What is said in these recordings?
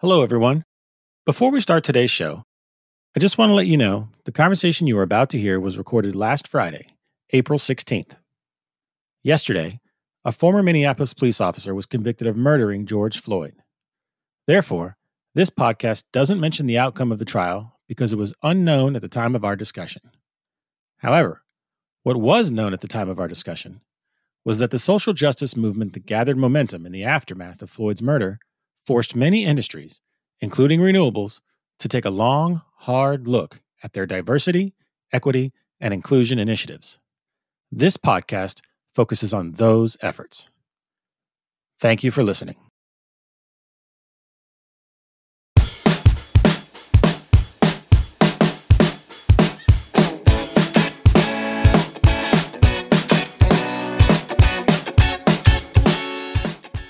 Hello, everyone. Before we start today's show, I just want to let you know the conversation you are about to hear was recorded last Friday, April 16th. Yesterday, a former Minneapolis police officer was convicted of murdering George Floyd. Therefore, this podcast doesn't mention the outcome of the trial because it was unknown at the time of our discussion. However, what was known at the time of our discussion was that the social justice movement that gathered momentum in the aftermath of Floyd's murder forced many industries, including renewables, to take a long, hard look at their diversity, equity, and inclusion initiatives. This podcast focuses on those efforts. Thank you for listening.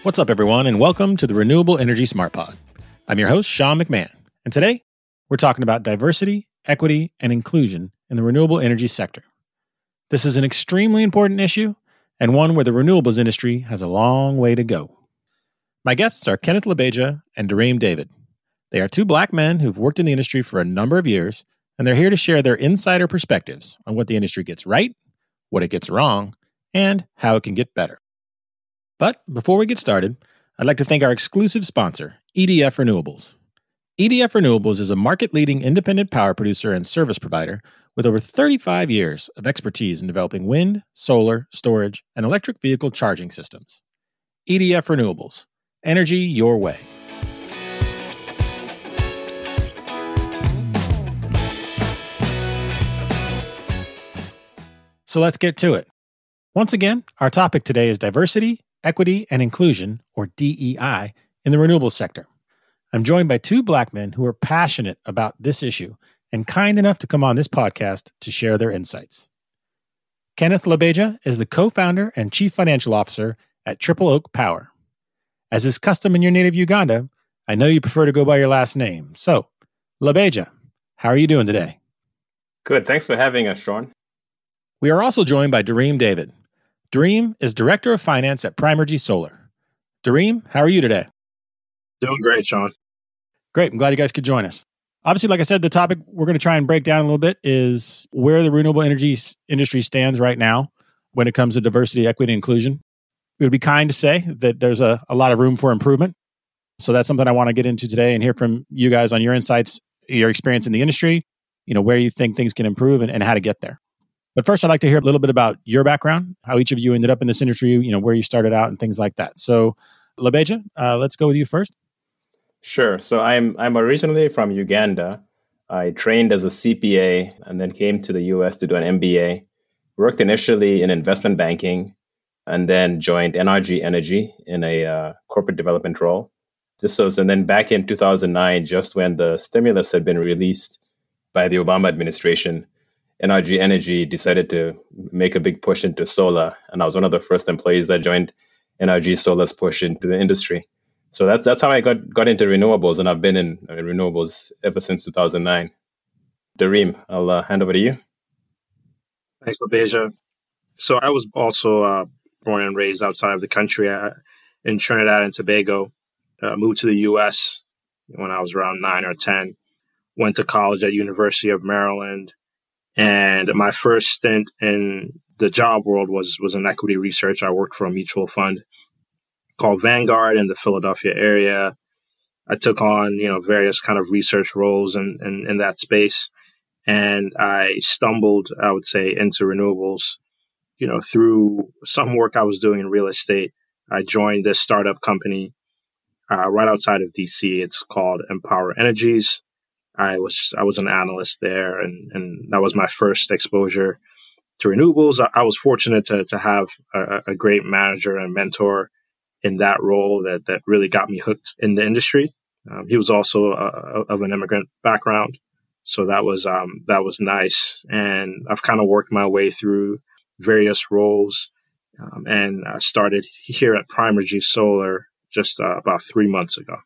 What's up, everyone, and welcome to the Renewable Energy Smart Pod. I'm your host, Sean McMahon, and today we're talking about diversity, equity, and inclusion in the renewable energy sector. This is an extremely important issue and one where the renewables industry has a long way to go. My guests are Kenneth LaBeija and Dareem David. They are two black men who've worked in the industry for a number of years, and they're here to share their insider perspectives on what the industry gets right, what it gets wrong, and how it can get better. But before we get started, I'd like to thank our exclusive sponsor, EDF Renewables. EDF Renewables is a market leading independent power producer and service provider with over 35 years of expertise in developing wind, solar, storage, and electric vehicle charging systems. EDF Renewables, energy your way. So let's get to it. Once again, our topic today is diversity, equity, and inclusion, or DEI, in the renewables sector. I'm joined by two black men who are passionate about this issue and kind enough to come on this podcast to share their insights. Kenneth LaBeija is the co founder and chief financial officer at Triple Oak Power. As is custom in your native Uganda, I know you prefer to go by your last name. So, LaBeija, how are you doing today? Good. Thanks for having us, Sean. We are also joined by Dareem David. Dareem is Director of Finance at Primergy Solar. Dareem, how are you today? Doing great, Sean. Great. I'm glad you guys could join us. Obviously, like I said, the topic we're going to try and break down a little bit is where the renewable energy industry stands right now when it comes to diversity, equity, and inclusion. It would be kind to say that there's a, a lot of room for improvement. So that's something I want to get into today and hear from you guys on your insights, your experience in the industry, you know, where you think things can improve and, and how to get there. But first, I'd like to hear a little bit about your background, how each of you ended up in this industry, you know, where you started out and things like that. So, LaBeija, uh, let's go with you first. Sure. So I'm I'm originally from Uganda. I trained as a CPA and then came to the US to do an MBA. Worked initially in investment banking and then joined NRG Energy in a uh, corporate development role. This was, and then back in 2009, just when the stimulus had been released by the Obama administration, NRG Energy decided to make a big push into solar, and I was one of the first employees that joined NRG Solar's push into the industry. So that's that's how I got got into renewables, and I've been in renewables ever since 2009. Dareem, I'll uh, hand over to you. Thanks, LaBeija. So I was also uh, born and raised outside of the country I, in Trinidad and Tobago. Uh, moved to the U.S. when I was around nine or ten. Went to college at University of Maryland and my first stint in the job world was was in equity research. I worked for a mutual fund called Vanguard in the Philadelphia area. I took on you know various kind of research roles in, in, in that space, and I stumbled, I would say, into renewables. You know, through some work I was doing in real estate, I joined this startup company uh, right outside of DC. It's called Empower Energies. I was I was an analyst there, and and that was my first exposure to renewables. I, I was fortunate to to have a, a, great manager and mentor in that role that that really got me hooked in the industry. Um, he was also a, of an immigrant background, so that was um, that was nice. And I've kind of worked my way through various roles, um, and I started here at Primergy Solar just uh, about three months ago.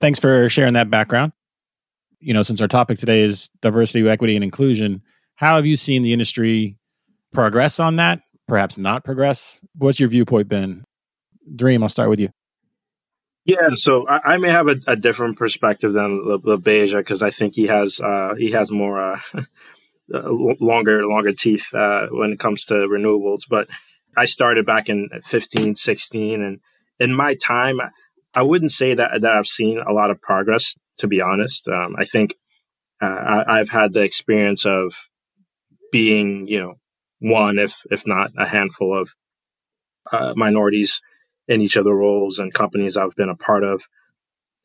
Thanks for sharing that background you know, since our topic today is diversity, equity, and inclusion, how have you seen the industry progress on that? Perhaps not progress. What's your viewpoint been? Dareem, I'll start with you. Yeah, so I, I may have a, a, different perspective than LaBeija because I think he has uh, he has more uh, longer longer teeth uh, when it comes to renewables. But I started back in 15, 16, and in my time, I wouldn't say that that I've seen a lot of progress. To be honest, um, I think uh, I, have had the experience of being, you know, one if if not a handful of uh, minorities in each of the roles and companies I've been a part of.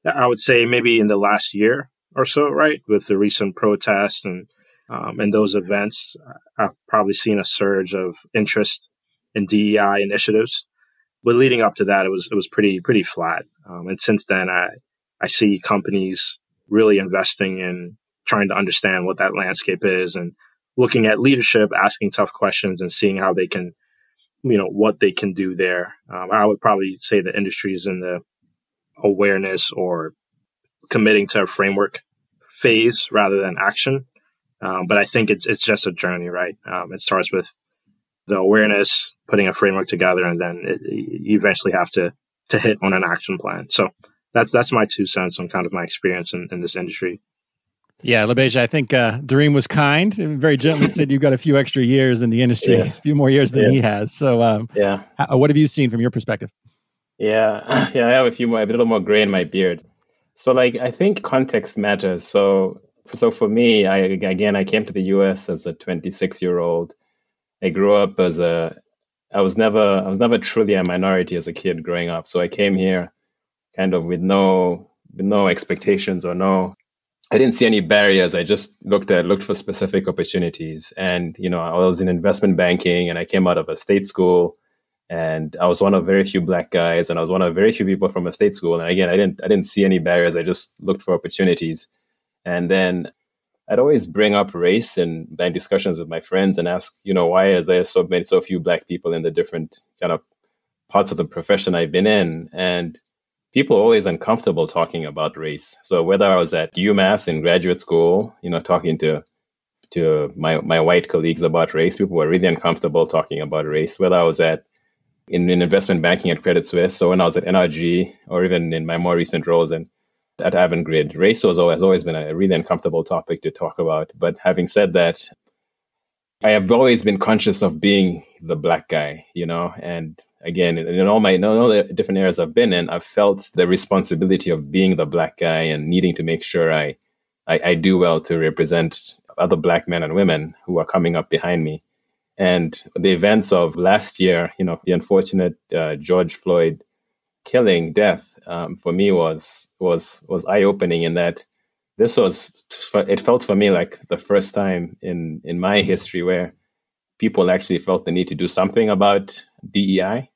I would say maybe in the last year or so, right, with the recent protests and um, and those events, I've probably seen a surge of interest in DEI initiatives. But leading up to that, it was it was pretty pretty flat. Um, and since then, I I see companies really investing in trying to understand what that landscape is and looking at leadership, asking tough questions, and seeing how they can, you know, what they can do there. Um, I would probably say the industry is in the awareness or committing to a framework phase rather than action. Um, but I think it's it's just a journey, right? Um, it starts with the awareness, putting a framework together, and then it, you eventually have to to hit on an action plan. So that's that's my two cents on kind of my experience in, in this industry. Yeah, LaBeija, I think uh, Dareem was kind and very gently said you've got a few extra years in the industry, yes. a few more years than yes. he has. So, um, yeah, how, what have you seen from your perspective? Yeah, yeah, I have a few more, a little more gray in my beard. So, like, I think context matters. So, so for me, I again, I came to the U.S. as a 26 year old. I grew up as a, I was never, I was never truly a minority as a kid growing up. So I came here, kind of with no, with no expectations or no I didn't see any barriers. I just looked at looked for specific opportunities. And you know, I was in investment banking, and I came out of a state school, and I was one of very few black guys, and I was one of very few people from a state school. And again, I didn't I didn't see any barriers. I just looked for opportunities. And then I'd always bring up race in my discussions with my friends and ask, you know, why are there so many so few black people in the different kind of parts of the profession I've been in? And people are always uncomfortable talking about race. So whether I was at UMass in graduate school, you know, talking to to my, my white colleagues about race, people were really uncomfortable talking about race. Whether I was at in, in investment banking at Credit Suisse, or when I was at NRG, or even in my more recent roles in at Avangrid, race has always been a really uncomfortable topic to talk about. But having said that, I have always been conscious of being the black guy, you know, and again, in all my in all the different areas I've been in, I've felt the responsibility of being the black guy and needing to make sure I, I, I do well to represent other black men and women who are coming up behind me. And the events of last year, you know, the unfortunate uh, George Floyd killing, death, um, for me was was was eye opening in that this was it felt for me like the first time in in my history where people actually felt the need to do something about DEI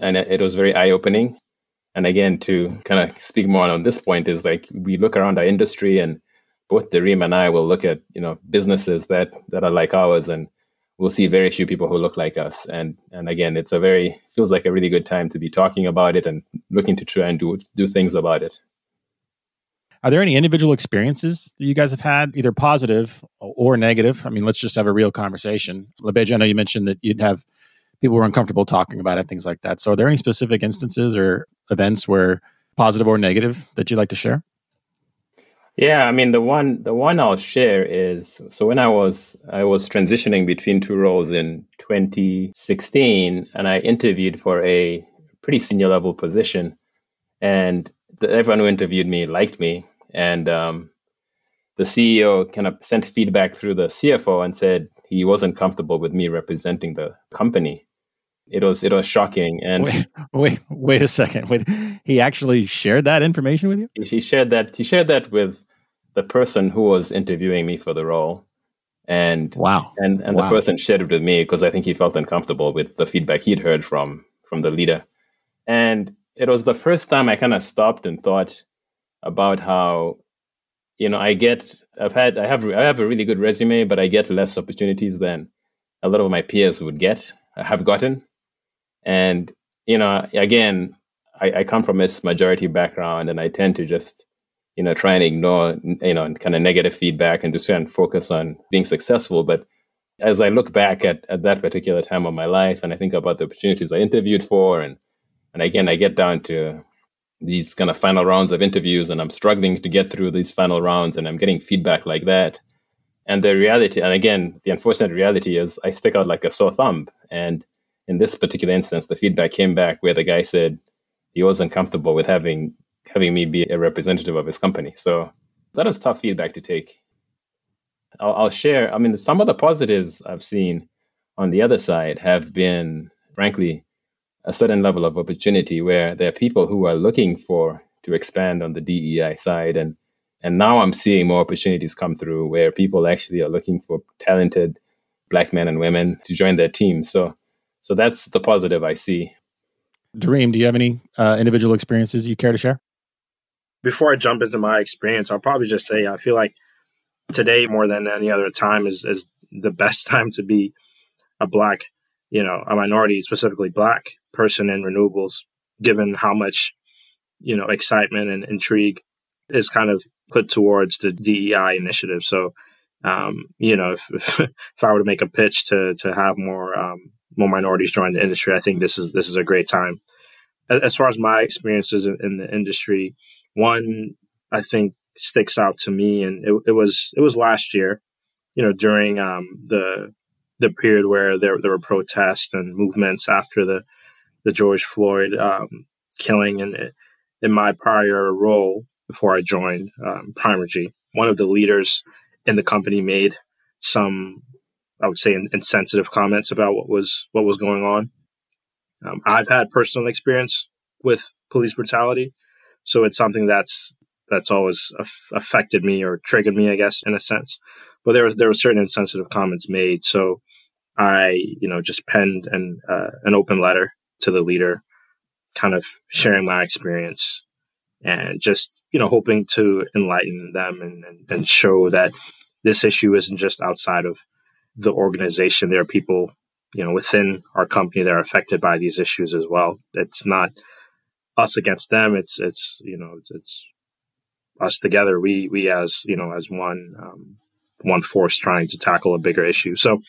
and it, was very eye opening. And again, to kind of speak more on this point is like we look around our industry and both Dareem and I will look at you know businesses that that are like ours and we'll see very few people who look like us and and again it's a very feels like a really good time to be talking about it and looking to try and do do things about it are there any individual experiences that you guys have had either positive or negative i mean let's just have a real conversation LaBeija, i know you mentioned that you'd have people were uncomfortable talking about it, things like that. So, are there any specific instances or events where positive or negative that you'd like to share? Yeah, I mean the one the one I'll share is so when I was I was transitioning between two roles in 2016, and I interviewed for a pretty senior level position, and the, everyone who interviewed me liked me, and um, the CEO kind of sent feedback through the CFO and said he wasn't comfortable with me representing the company. It was it was shocking and wait, wait wait a second. Wait he actually shared that information with you? He shared that he shared that with the person who was interviewing me for the role and wow. and and wow. the person shared it with me because i think he felt uncomfortable with the feedback he'd heard from from the leader. And it was the first time i kind of stopped and thought about how you know i get i've had i have i have a really good resume but i get less opportunities than a lot of my peers would get have gotten. And, you know, again, I, I come from this majority background and I tend to just, you know, try and ignore, you know, kind of negative feedback and just try and focus on being successful. But as I look back at, at that particular time of my life and I think about the opportunities I interviewed for and and again I get down to these kind of final rounds of interviews and I'm struggling to get through these final rounds and I'm getting feedback like that. And the reality, and again, the unfortunate reality is I stick out like a sore thumb. And in this particular instance, the feedback came back where the guy said he wasn't comfortable with having having me be a representative of his company. So that was tough feedback to take. I'll, I'll share. I mean, some of the positives I've seen on the other side have been, frankly, a certain level of opportunity where there are people who are looking for to expand on the DEI side and and now I'm seeing more opportunities come through where people actually are looking for talented black men and women to join their team. So so that's the positive I see. Dareem, do you have any uh, individual experiences you care to share? Before I jump into my experience, I'll probably just say I feel like today more than any other time is is the best time to be a black, you know, a minority, specifically black person in renewables, given how much, you know, excitement and intrigue is kind of put towards the DEI initiative. So, um, you know, if, if, if I were to make a pitch to to have more um, more minorities join the industry, I think this is this is a great time. As far as my experiences in, in the industry, one I think sticks out to me, and it, it was it was last year, you know, during um, the the period where there there were protests and movements after the the George Floyd um, killing, and in my prior role before I joined um, Primergy, one of the leaders in the company made some, I would say, insensitive comments about what was what was going on. Um, I've had personal experience with police brutality, so it's something that's that's always affected me or triggered me, I guess, in a sense. But there was there were certain insensitive comments made, so I, you know, just penned an uh, an open letter to the leader, kind of sharing my experience and just you know hoping to enlighten them and, and, and show that this issue isn't just outside of the organization. There are people you know within our company that are affected by these issues as well. It's not us against them. It's it's you know it's, it's us together. We we as you know as one um, one force trying to tackle a bigger issue. So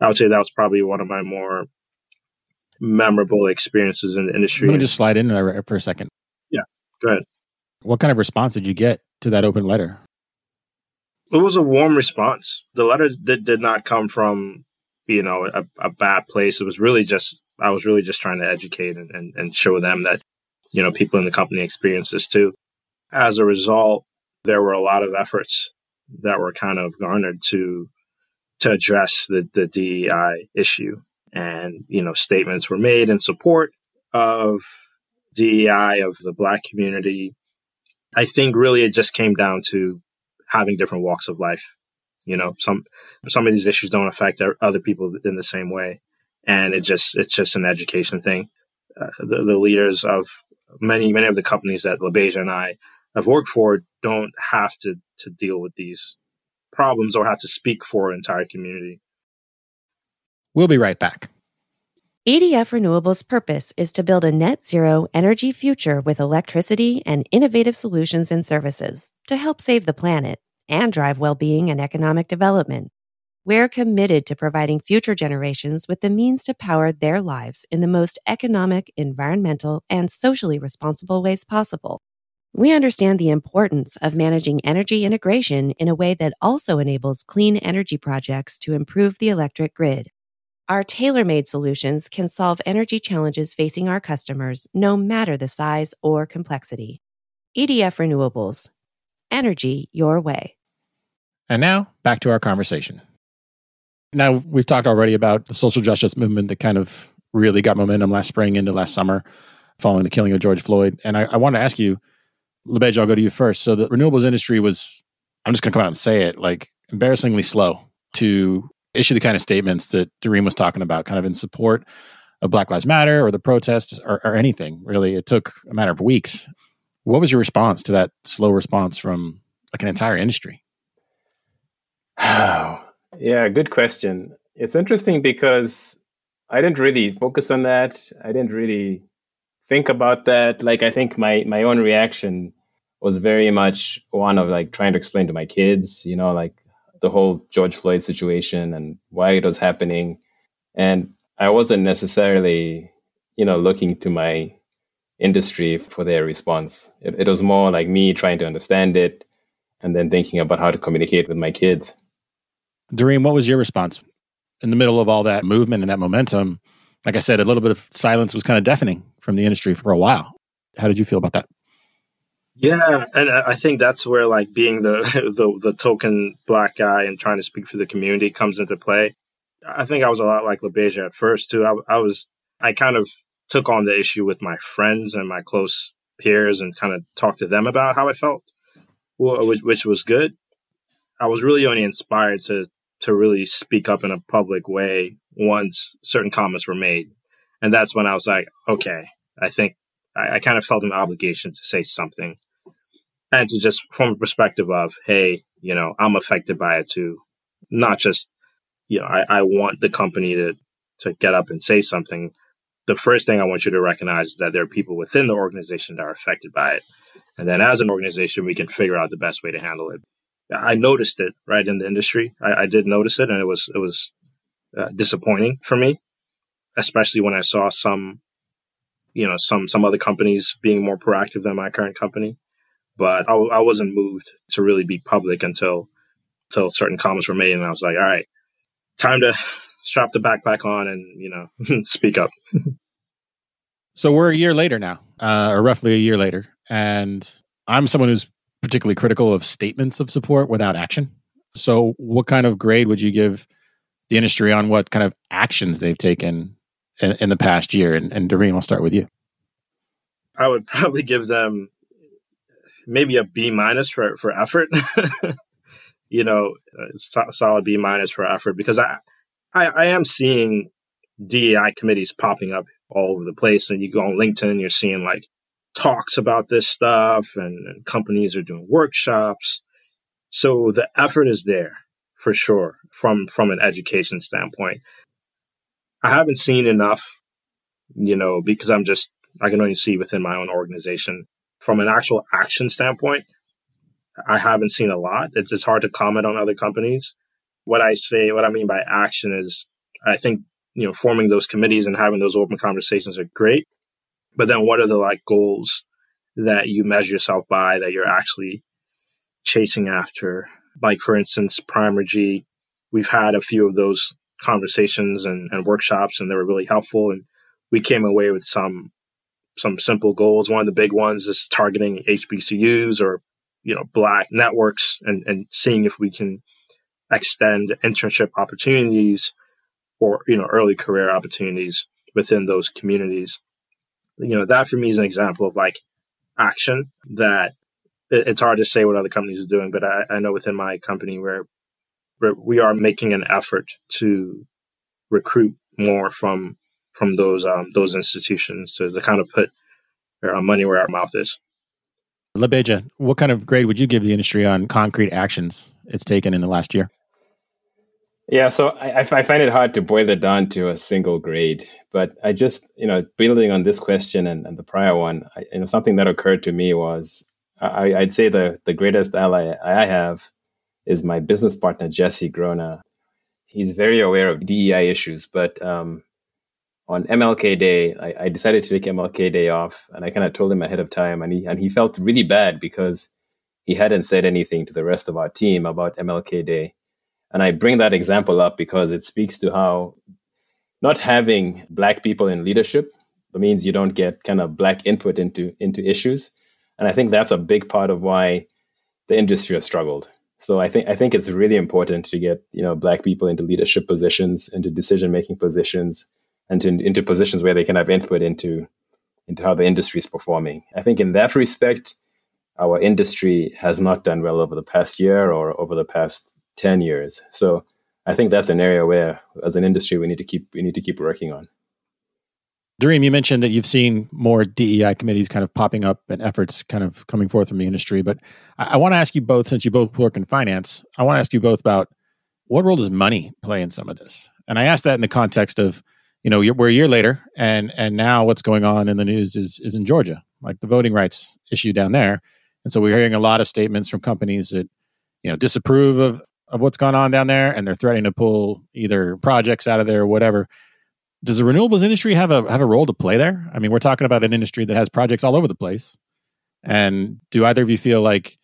I would say that was probably one of my more memorable experiences in the industry. Let me just slide in there for a second. Yeah, go ahead. What kind of response did you get to that open letter? It was a warm response. The letter did, did not come from, you know, a, a bad place. It was really just, I was really just trying to educate and, and, and show them that, you know, people in the company experience this too. As a result, there were a lot of efforts that were kind of garnered to to address the, the DEI issue. And, you know, statements were made in support of DEI, of the Black community. I think really it just came down to having different walks of life. You know, some some of these issues don't affect other people in the same way, and it just it's just an education thing. Uh, the, the, leaders of many many of the companies that LaBeija and I have worked for don't have to to deal with these problems or have to speak for an entire community. We'll be right back. EDF Renewables' purpose is to build a net zero energy future with electricity and innovative solutions and services to help save the planet and drive well being and economic development. We're committed to providing future generations with the means to power their lives in the most economic, environmental, and socially responsible ways possible. We understand the importance of managing energy integration in a way that also enables clean energy projects to improve the electric grid. Our tailor made solutions can solve energy challenges facing our customers, no matter the size or complexity. EDF Renewables. Energy your way. And now, back to our conversation. Now, we've talked already about the social justice movement that kind of really got momentum last spring into last summer following the killing of George Floyd. And I, I want to ask you, LaBeija, I'll go to you first. So the renewables industry was, I'm just going to come out and say it, like embarrassingly slow to issue the kind of statements that Dareem was talking about, kind of in support of Black Lives Matter or the protests or, or anything. Really, it took a matter of weeks. What was your response to that slow response from like an entire industry? Yeah, good question. It's interesting because I didn't really focus on that. I didn't really think about that. Like I think my my own reaction was very much one of like trying to explain to my kids, you know, like the whole George Floyd situation and why it was happening. And I wasn't necessarily, you know, looking to my industry for their response. It, it was more like me trying to understand it and then thinking about how to communicate with my kids. Dareem, what was your response in the middle of all that movement and that momentum? Like I said, a little bit of silence was kind of deafening from the industry for a while. How did you feel about that? Yeah, and I think that's where like being the the, the token black guy and trying to speak for the community comes into play. I think I was a lot like LaBeija at first too. I, I was I kind of took on the issue with my friends and my close peers and kind of talked to them about how I felt, which was good. I was really only inspired to to really speak up in a public way once certain comments were made, and that's when I was like, okay, I think I, I kind of felt an obligation to say something, and to just from a perspective of, hey, you know, I'm affected by it too, not just, you know, I, I want the company to to get up and say something, the first thing I want you to recognize is that there are people within the organization that are affected by it. And then as an organization, we can figure out the best way to handle it. I noticed it right in the industry. I, I did notice it, and it was it was uh, disappointing for me, especially when I saw some, you know, some some other companies being more proactive than my current company. But I, I wasn't moved to really be public until until certain comments were made, and I was like, all right, time to strap the backpack on and you know speak up. so we're a year later now, uh, or roughly a year later, and I'm someone who's particularly critical of statements of support without action. So, what kind of grade would you give the industry on what kind of actions they've taken in, in the past year? And, and Dareem, I'll start with you. I would probably give them maybe a B minus for for effort. you know, uh, solid B minus for effort because I I, I am seeing DEI committees popping up all over the place. And you go on LinkedIn, you're seeing like talks about this stuff, and, and companies are doing workshops. So the effort is there for sure from from an education standpoint. I haven't seen enough, you know, because I'm just I can only see within my own organization. From an actual action standpoint, I haven't seen a lot. It's it's hard to comment on other companies what I say, what I mean by action is I think, you know, forming those committees and having those open conversations are great. But then what are the like goals that you measure yourself by that you're actually chasing after? Like, for instance, Primergy, we've had a few of those conversations and, and workshops and they were really helpful. And we came away with some, some simple goals. One of the big ones is targeting HBCUs or, you know, black networks and, and seeing if we can extend internship opportunities or you know early career opportunities within those communities you know that for me is an example of like action that it, it's hard to say what other companies are doing but i, I know within my company where we are making an effort to recruit more from from those um, those institutions to, to kind of put our money where our mouth is LaBeija, what kind of grade would you give the industry on concrete actions it's taken in the last year? Yeah, so I, I find it hard to boil it down to a single grade, but I just, you know, building on this question and, and the prior one, I, you know, something that occurred to me was I, I'd say the the greatest ally I have is my business partner Jesse Grona. He's very aware of DEI issues, but um, on MLK Day, I, I, decided to take MLK Day off, and I kind of told him ahead of time, and he and he felt really bad because he hadn't said anything to the rest of our team about MLK Day. And I bring that example up because it speaks to how not having black people in leadership means you don't get kind of black input into into issues. And I think that's a big part of why the industry has struggled. So I think I think it's really important to get you know black people into leadership positions, into decision making positions, and to, into positions where they can have input into into how the industry is performing. I think in that respect, our industry has not done well over the past year or over the past 10 years. So I think that's an area where as an industry we need to keep we need to keep working on. Dareem, you mentioned that you've seen more DEI committees kind of popping up and efforts kind of coming forth from the industry. But I, I want to ask you both, since you both work in finance, I want to ask you both about what role does money play in some of this? And I ask that in the context of, you know, we're a year later, and and now what's going on in the news is is in Georgia, like the voting rights issue down there, and so we're hearing a lot of statements from companies that, you know, disapprove of of what's gone on down there and they're threatening to pull either projects out of there or whatever. does the renewables industry have a have a role to play there? I mean, we're talking about an industry that has projects all over the place. And do either of you feel like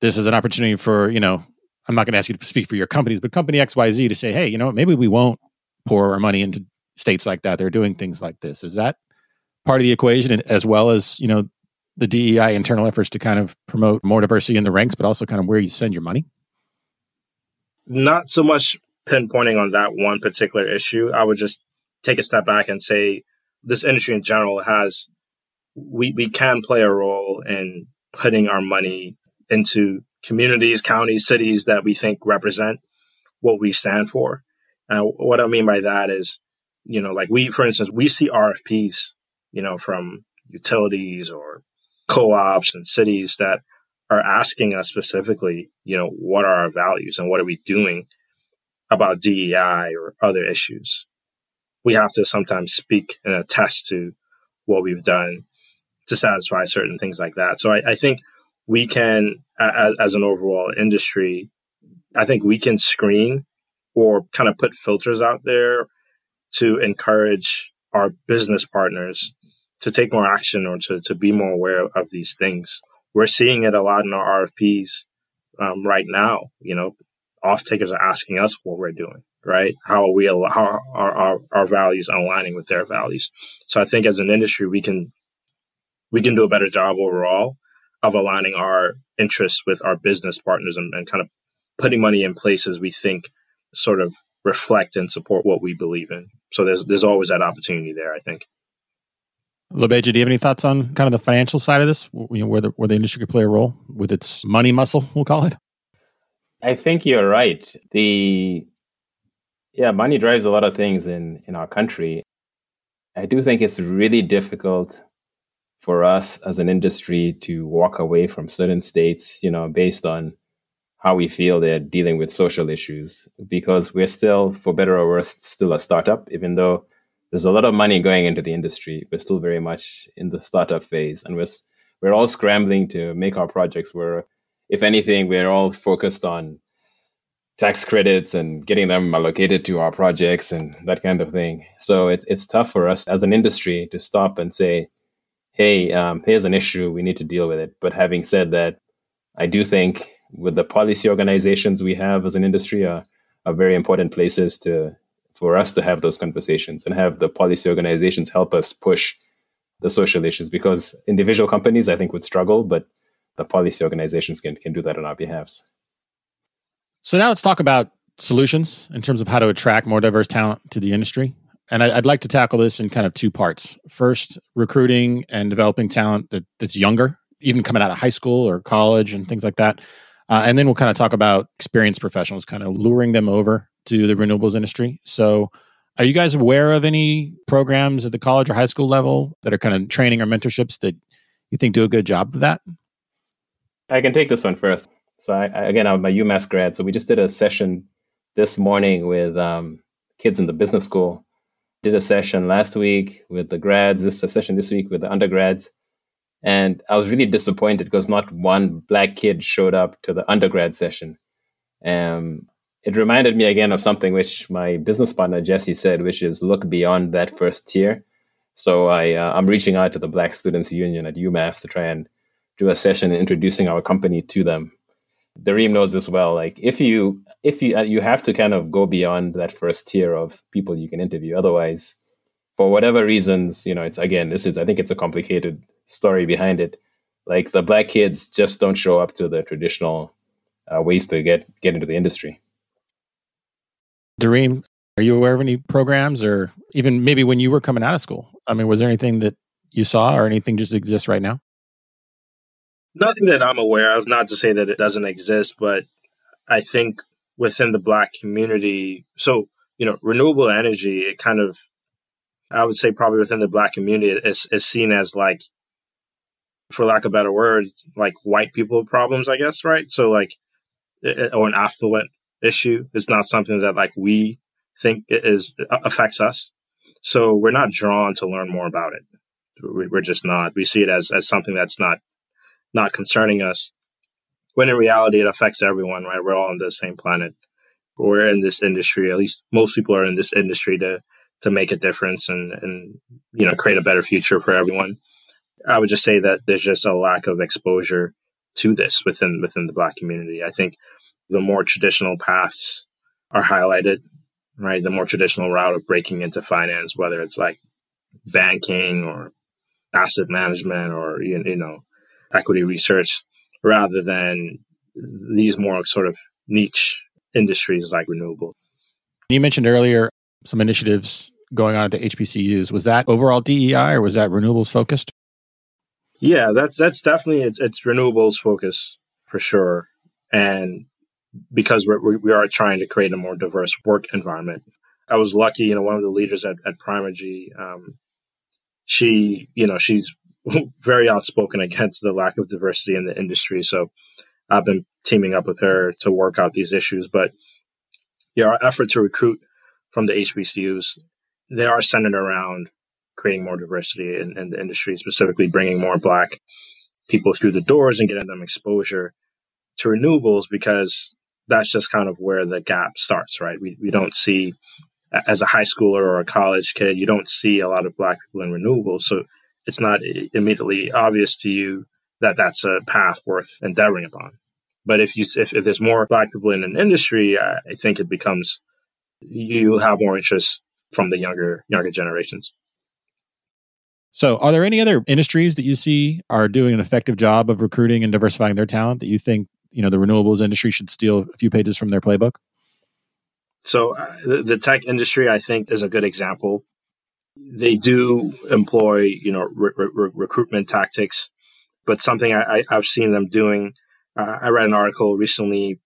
this is an opportunity for, you know, I'm not going to ask you to speak for your companies, but company XYZ to say, hey, you know, maybe we won't pour our money into states like that. They're doing things like this. Is that part of the equation as well as, you know, the DEI internal efforts to kind of promote more diversity in the ranks, but also kind of where you send your money? Not so much pinpointing on that one particular issue. I would just take a step back and say this industry in general has we we can play a role in putting our money into communities, counties, cities that we think represent what we stand for. And what I mean by that is, you know, like we, for instance, we see RFPs, you know, from utilities or co-ops and cities that are asking us specifically, you know, what are our values and what are we doing about DEI or other issues. We have to sometimes speak and attest to what we've done to satisfy certain things like that. So I, I think we can, as, as an overall industry, I think we can screen or kind of put filters out there to encourage our business partners to take more action or to, to be more aware of these things. We're seeing it a lot in our RFPs um, right now. You know, off takers are asking us what we're doing, right? How are we, how are our, our values aligning with their values? So I think as an industry, we can, we can do a better job overall of aligning our interests with our business partners and, and kind of putting money in places we think sort of reflect and support what we believe in. So there's, there's always that opportunity there, I think. LaBeija, do you have any thoughts on kind of the financial side of this, you know, where the where the industry could play a role with its money muscle, we'll call it? I think you're right. The yeah, money drives a lot of things in in our country. I do think it's really difficult for us as an industry to walk away from certain states, you know, based on how we feel they're dealing with social issues, because we're still, for better or worse, still a startup, even though there's a lot of money going into the industry. We're still very much in the startup phase, and we're we're all scrambling to make our projects. Where, if anything, we're all focused on tax credits and getting them allocated to our projects and that kind of thing. So it's it's tough for us as an industry to stop and say, "Hey, um, here's an issue. We need to deal with it." But having said that, I do think with the policy organizations we have as an industry are, are very important places to for us to have those conversations and have the policy organizations help us push the social issues because individual companies I think would struggle, but the policy organizations can, can do that on our behalfs. So now let's talk about solutions in terms of how to attract more diverse talent to the industry. And I, would like to tackle this in kind of two parts. First, recruiting and developing talent that, that's younger, even coming out of high school or college and things like that. Uh, and then we'll kind of talk about experienced professionals, kind of luring them over to the renewables industry. So, are you guys aware of any programs at the college or high school level that are kind of training or mentorships that you think do a good job of that? I can take this one first. So, I, again, I'm a UMass grad. So, we just did a session this morning with um, kids in the business school. Did a session last week with the grads, this a session this week with the undergrads. And I was really disappointed because not one black kid showed up to the undergrad session. Um, it reminded me again of something which my business partner Jesse said, which is look beyond that first tier. So I uh, I'm reaching out to the Black Students Union at UMass to try and do a session introducing our company to them. Dareem knows this well. Like if you if you uh, you have to kind of go beyond that first tier of people you can interview. Otherwise, for whatever reasons, you know, it's again this is I think it's a complicated story behind it. Like the black kids just don't show up to the traditional uh, ways to get get into the industry. Dareem, are you aware of any programs or even maybe when you were coming out of school? I mean, was there anything that you saw or anything just exists right now? Nothing that I'm aware of, not to say that it doesn't exist, but I think within the black community, so, you know, renewable energy, it kind of, I would say probably within the black community is, is seen as like, for lack of better words, like white people problems, I guess, right? So like, eh, eh, or an affluent issue. It's not something that like we think is uh, affects us. So we're not drawn to learn more about it. We're just not. We see it as as something that's not not concerning us. When in reality, it affects everyone. Right? We're all on the same planet. We're in this industry. At least most people are in this industry to to make a difference and and you know create a better future for everyone. I would just say that there's just a lack of exposure to this within within the black community. I think the more traditional paths are highlighted, right? The more traditional route of breaking into finance, whether it's like banking or asset management or you, you know equity research, rather than these more sort of niche industries like renewable. You mentioned earlier some initiatives going on at the HBCUs. Was that overall DEI or was that renewables focused? Yeah, that's that's definitely it's it's renewables focus for sure, and because we're, we are trying to create a more diverse work environment. I was lucky, you know, one of the leaders at, at Primergy, um, she, you know, she's very outspoken against the lack of diversity in the industry. So I've been teaming up with her to work out these issues. But yeah, our effort to recruit from the HBCUs, they are centered around creating more diversity in, in the industry, specifically bringing more Black people through the doors and getting them exposure to renewables because that's just kind of where the gap starts, right? We, we don't see, as a high schooler or a college kid, you don't see a lot of Black people in renewables. So it's not immediately obvious to you that that's a path worth endeavoring upon. But if you if, if there's more Black people in an industry, I think it becomes you have more interest from the younger younger generations. So, are there any other industries that you see are doing an effective job of recruiting and diversifying their talent that you think you know the renewables industry should steal a few pages from their playbook? So, uh, the, tech industry, I think, is a good example. They do employ you know re- re- recruitment tactics, but something I, have seen them doing. Uh, I read an article recently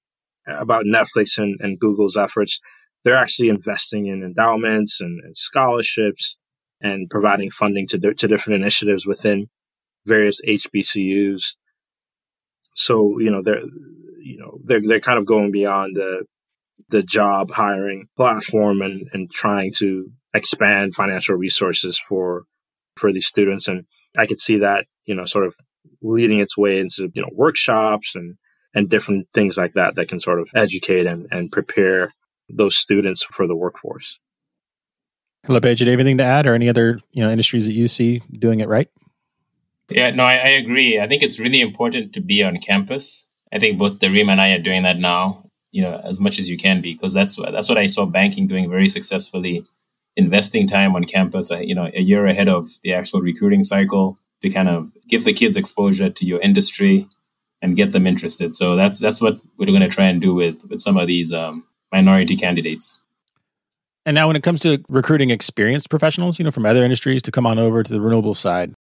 about Netflix and, and Google's efforts. They're actually investing in endowments and, and scholarships and providing funding to, to different initiatives within various HBCUs. So, you know, they're, you know, they're, they're kind of going beyond the, the job hiring platform and, and trying to expand financial resources for, for these students. And I could see that, you know, sort of leading its way into, you know, workshops and, and different things like that that can sort of educate and, and prepare those students for the workforce. LaBeija, do you have anything to add or any other you know industries that you see doing it right? Yeah, no, I, I, agree. I think it's really important to be on campus. I think both Dareem and I are doing that now, you know, as much as you can be, because that's that's what I saw banking doing very successfully, investing time on campus, uh, you know, a year ahead of the actual recruiting cycle to kind of give the kids exposure to your industry and get them interested. So that's that's what we're going to try and do with with some of these um, minority candidates. And now, when it comes to recruiting experienced professionals, you know, from other industries to come on over to the renewable side,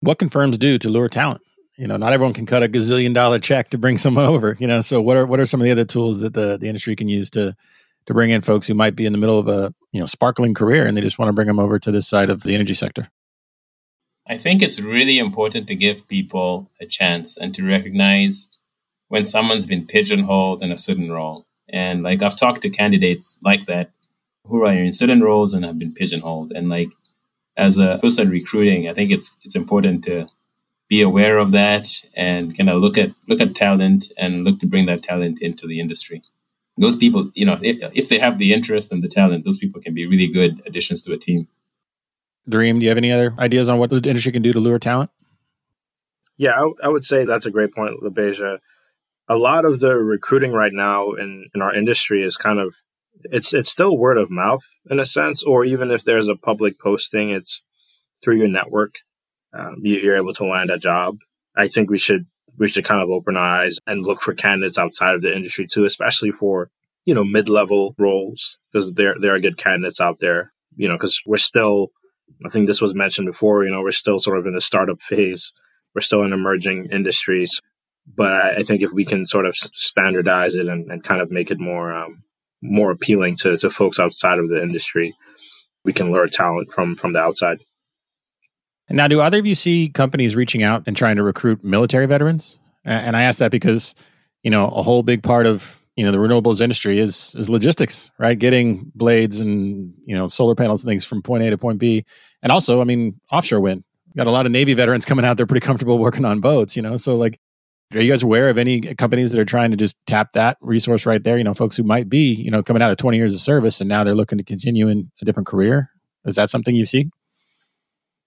what can firms do to lure talent? You know, not everyone can cut a gazillion dollar check to bring someone over. You know, so what are what are some of the other tools that the the industry can use to to bring in folks who might be in the middle of a you know sparkling career and they just want to bring them over to this side of the energy sector? I think it's really important to give people a chance and to recognize when someone's been pigeonholed in a certain role. And like I've talked to candidates like that who are in certain roles and have been pigeonholed. And like as a person recruiting, I think it's it's important to be aware of that and kind of look at look at talent and look to bring that talent into the industry. Those people, you know, if, if they have the interest and the talent, those people can be really good additions to a team. Dareem, do you have any other ideas on what the industry can do to lure talent? Yeah, I, I would say that's a great point, LaBeija. A lot of the recruiting right now in, in our industry is kind of it's it's still word of mouth in a sense, or even if there's a public posting, it's through your network. Um, you, are able to land a job. I think we should we should kind of open our eyes and look for candidates outside of the industry too, especially for you know mid level roles because there there are good candidates out there. You know, because we're still, I think this was mentioned before. You know, we're still sort of in the startup phase. We're still in emerging industries, but I, I think if we can sort of standardize it and, and kind of make it more um, more appealing to, to folks outside of the industry. We can lure talent from from the outside. And now, do either of you see companies reaching out and trying to recruit military veterans? And I ask that because you know a whole big part of you know the renewables industry is is logistics, right? Getting blades and you know solar panels and things from point A to point B, and also, I mean, offshore wind. got a lot of Navy veterans coming out; they're pretty comfortable working on boats, you know. So, like, are you guys aware of any companies that are trying to just tap that resource right there? You know, folks who might be, you know, coming out of 20 years of service and now they're looking to continue in a different career. Is that something you see?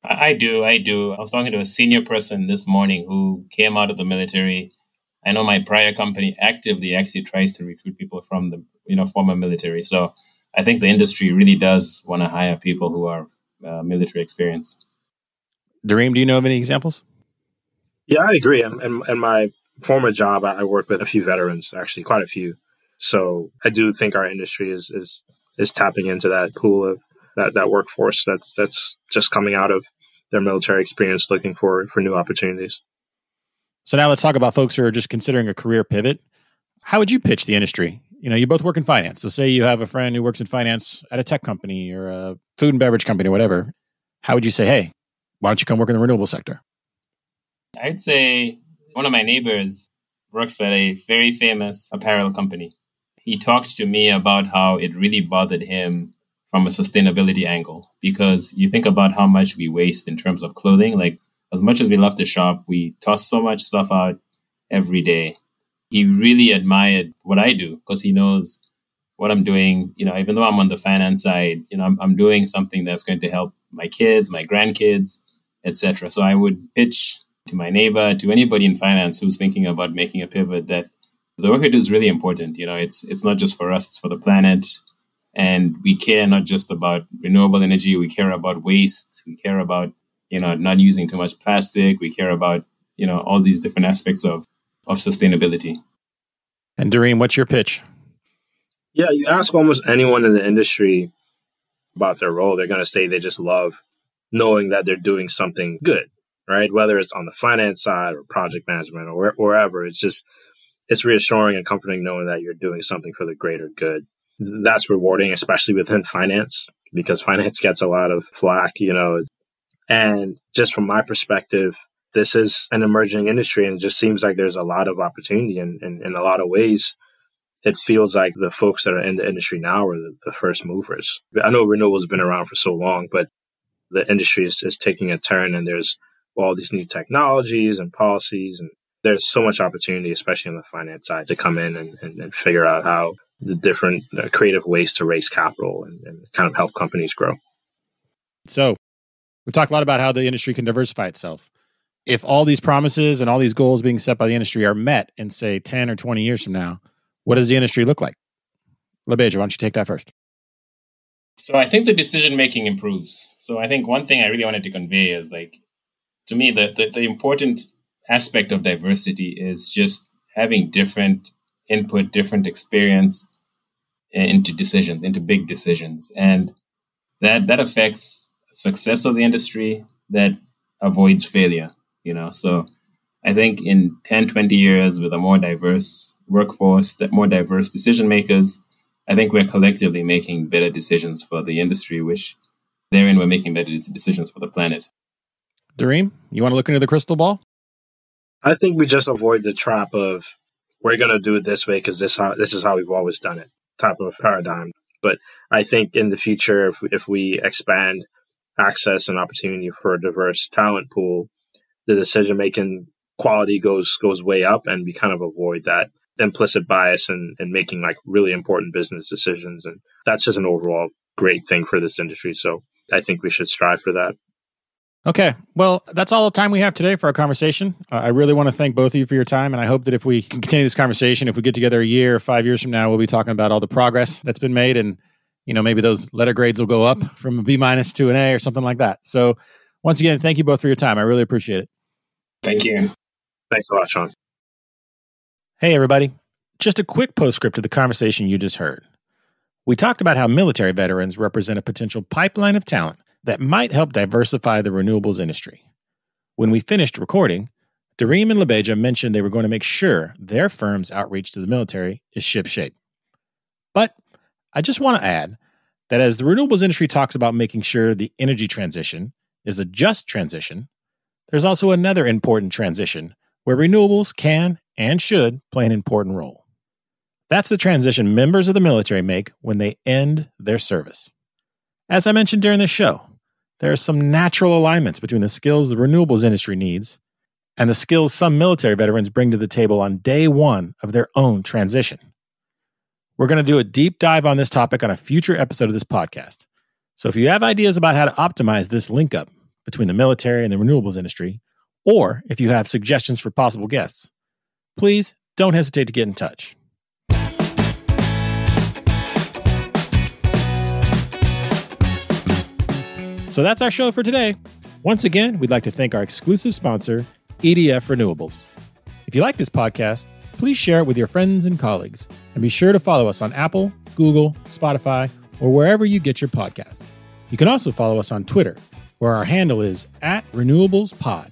I do. I do. I was talking to a senior person this morning who came out of the military. I know my prior company actively actually tries to recruit people from the you know former military. So I think the industry really does want to hire people who are uh, military experience. Dareem, do you know of any examples? Yeah, I agree. And in, in, my former job, I worked with a few veterans, actually, quite a few. So I do think our industry is is is tapping into that pool of that that workforce that's that's just coming out of their military experience, looking for for new opportunities. So now let's talk about folks who are just considering a career pivot. How would you pitch the industry? You know, you both work in finance. So say you have a friend who works in finance at a tech company or a food and beverage company or whatever. How would you say, hey, why don't you come work in the renewable sector? I'd say one of my neighbors works at a very famous apparel company. He talked to me about how it really bothered him from a sustainability angle because you think about how much we waste in terms of clothing. Like, as much as we love to shop, we toss so much stuff out every day. He really admired what I do because he knows what I'm doing. You know, even though I'm on the finance side, you know, I'm, I'm doing something that's going to help my kids, my grandkids, etc. So I would pitch to my neighbor, to anybody in finance who's thinking about making a pivot that the work we do is really important. You know, it's it's not just for us, it's for the planet. And we care not just about renewable energy, we care about waste, we care about, you know, not using too much plastic, we care about, you know, all these different aspects of, of sustainability. And Dareem, what's your pitch? Yeah, you ask almost anyone in the industry about their role, they're going to say they just love knowing that they're doing something good, right? Whether it's on the finance side or project management or wherever, it's just it's reassuring and comforting knowing that you're doing something for the greater good. That's rewarding, especially within finance, because finance gets a lot of flack, you know. And just from my perspective, this is an emerging industry and it just seems like there's a lot of opportunity in, in, in a lot of ways. It feels like the folks that are in the industry now are the, the first movers. I know renewables have been around for so long, but the industry is, is taking a turn and there's all these new technologies and policies and there's so much opportunity, especially on the finance side, to come in and, and, and figure out how the different uh, creative ways to raise capital and, and kind of help companies grow. So, we've talked a lot about how the industry can diversify itself. If all these promises and all these goals being set by the industry are met in, say, 10 or 20 years from now, what does the industry look like? LaBeija, why don't you take that first? So I think the decision making improves. So I think one thing I really wanted to convey is like, to me, the, the, the important aspect of diversity is just having different input, different experience eh, into decisions, into big decisions. And that that affects success of the industry, that avoids failure, you know. So I think in 10, 20 years with a more diverse workforce, that more diverse decision makers, I think we're collectively making better decisions for the industry, which therein we're making better decisions for the planet. Dareem, you want to look into the crystal ball? I think we just avoid the trap of we're going to do it this way because this this is how we've always done it type of paradigm. But I think in the future, if if we expand access and opportunity for a diverse talent pool, the decision making quality goes goes way up, and we kind of avoid that implicit bias and and making like really important business decisions. And that's just an overall great thing for this industry. So I think we should strive for that. Okay. Well, that's all the time we have today for our conversation. Uh, I really want to thank both of you for your time. And I hope that if we can continue this conversation, if we get together a year or five years from now, we'll be talking about all the progress that's been made. And, you know, maybe those letter grades will go up from a B minus to an A or something like that. So, once again, thank you both for your time. I really appreciate it. Thank you. Thanks a lot, Sean. Hey, everybody. Just a quick postscript to the conversation you just heard. We talked about how military veterans represent a potential pipeline of talent that might help diversify the renewables industry. When we finished recording, Dareem and LaBeija mentioned they were going to make sure their firm's outreach to the military is shipshape. But I just want to add that as the renewables industry talks about making sure the energy transition is a just transition, there's also another important transition where renewables can and should play an important role. That's the transition members of the military make when they end their service. As I mentioned during this show, there are some natural alignments between the skills the renewables industry needs and the skills some military veterans bring to the table on day one of their own transition. We're going to do a deep dive on this topic on a future episode of this podcast. So if you have ideas about how to optimize this link up between the military and the renewables industry, or if you have suggestions for possible guests, please don't hesitate to get in touch. So that's our show for today. Once again, we'd like to thank our exclusive sponsor, EDF Renewables. If you like this podcast, please share it with your friends and colleagues, and be sure to follow us on Apple, Google, Spotify, or wherever you get your podcasts. You can also follow us on Twitter, where our handle is at RenewablesPod.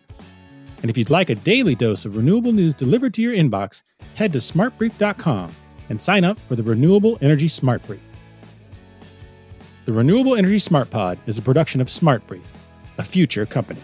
And if you'd like a daily dose of renewable news delivered to your inbox, head to smartbrief.com and sign up for the Renewable Energy Smart Brief. The Renewable Energy Smart Pod is a production of Smart Brief, a future company.